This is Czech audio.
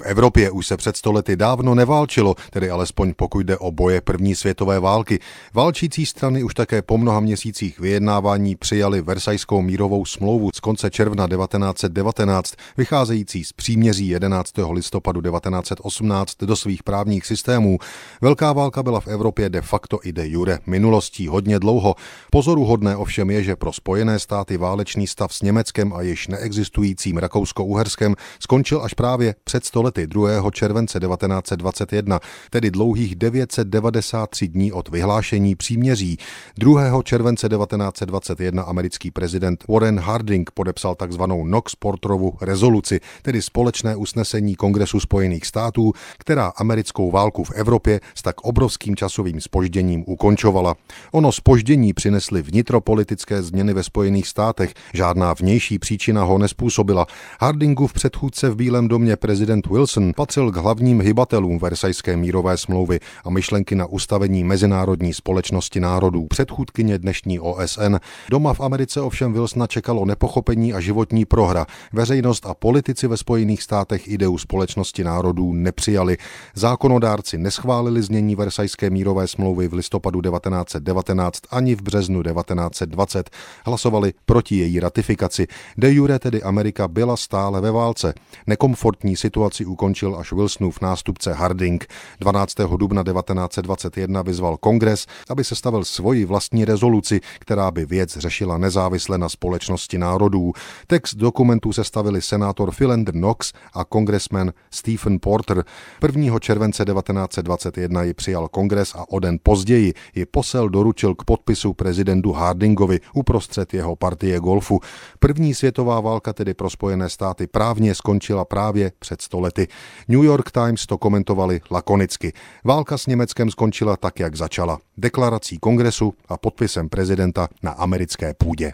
V Evropě už se před stolety dávno neválčilo, tedy alespoň pokud jde o boje první světové války. Válčící strany už také po mnoha měsících vyjednávání přijali Versajskou mírovou smlouvu z konce června 1919, vycházející z příměří 11. listopadu 1918 do svých právních systémů. Velká válka byla v Evropě de facto i de jure minulostí hodně dlouho. Pozoruhodné ovšem je, že pro Spojené státy válečný stav s Německem a již neexistujícím Rakousko-Uherskem skončil až právě před stolety 2. července 1921, tedy dlouhých 993 dní od vyhlášení příměří. 2. července 1921 americký prezident Warren Harding podepsal takzvanou Knox-Porterovu rezoluci, tedy společné usnesení Kongresu Spojených států, která americkou válku v Evropě s tak obrovským časovým spožděním ukončovala. Ono spoždění přinesly vnitropolitické změny ve Spojených státech, žádná vnější příčina ho nespůsobila. Hardingův předchůdce v Bílém domě prezident Wilson patřil k hlavním hybatelům Versajské mírové smlouvy a myšlenky na ustavení Mezinárodní společnosti národů, předchůdkyně dnešní OSN. Doma v Americe ovšem Wilsona čekalo nepochopení a životní prohra. Veřejnost a politici ve Spojených státech ideu společnosti národů nepřijali. Zákonodárci neschválili znění Versajské mírové smlouvy v listopadu 1919 ani v březnu 1920. Hlasovali proti její ratifikaci. De jure tedy Amerika byla stále ve válce. Nekomfortní situaci ukončil až Wilsonův nástupce Harding. 12. dubna 1921 vyzval kongres, aby se stavil svoji vlastní rezoluci, která by věc řešila nezávisle na společnosti národů. Text dokumentu sestavili senátor Philander Knox a kongresmen Stephen Porter. 1. července 1921 ji přijal kongres a o den později ji posel doručil k podpisu prezidentu Hardingovi uprostřed jeho partie golfu. První světová válka tedy pro Spojené státy právně skončila právě před stolety. New York Times to komentovali lakonicky. Válka s Německem skončila tak, jak začala. Deklarací kongresu a podpisem prezidenta na americké půdě.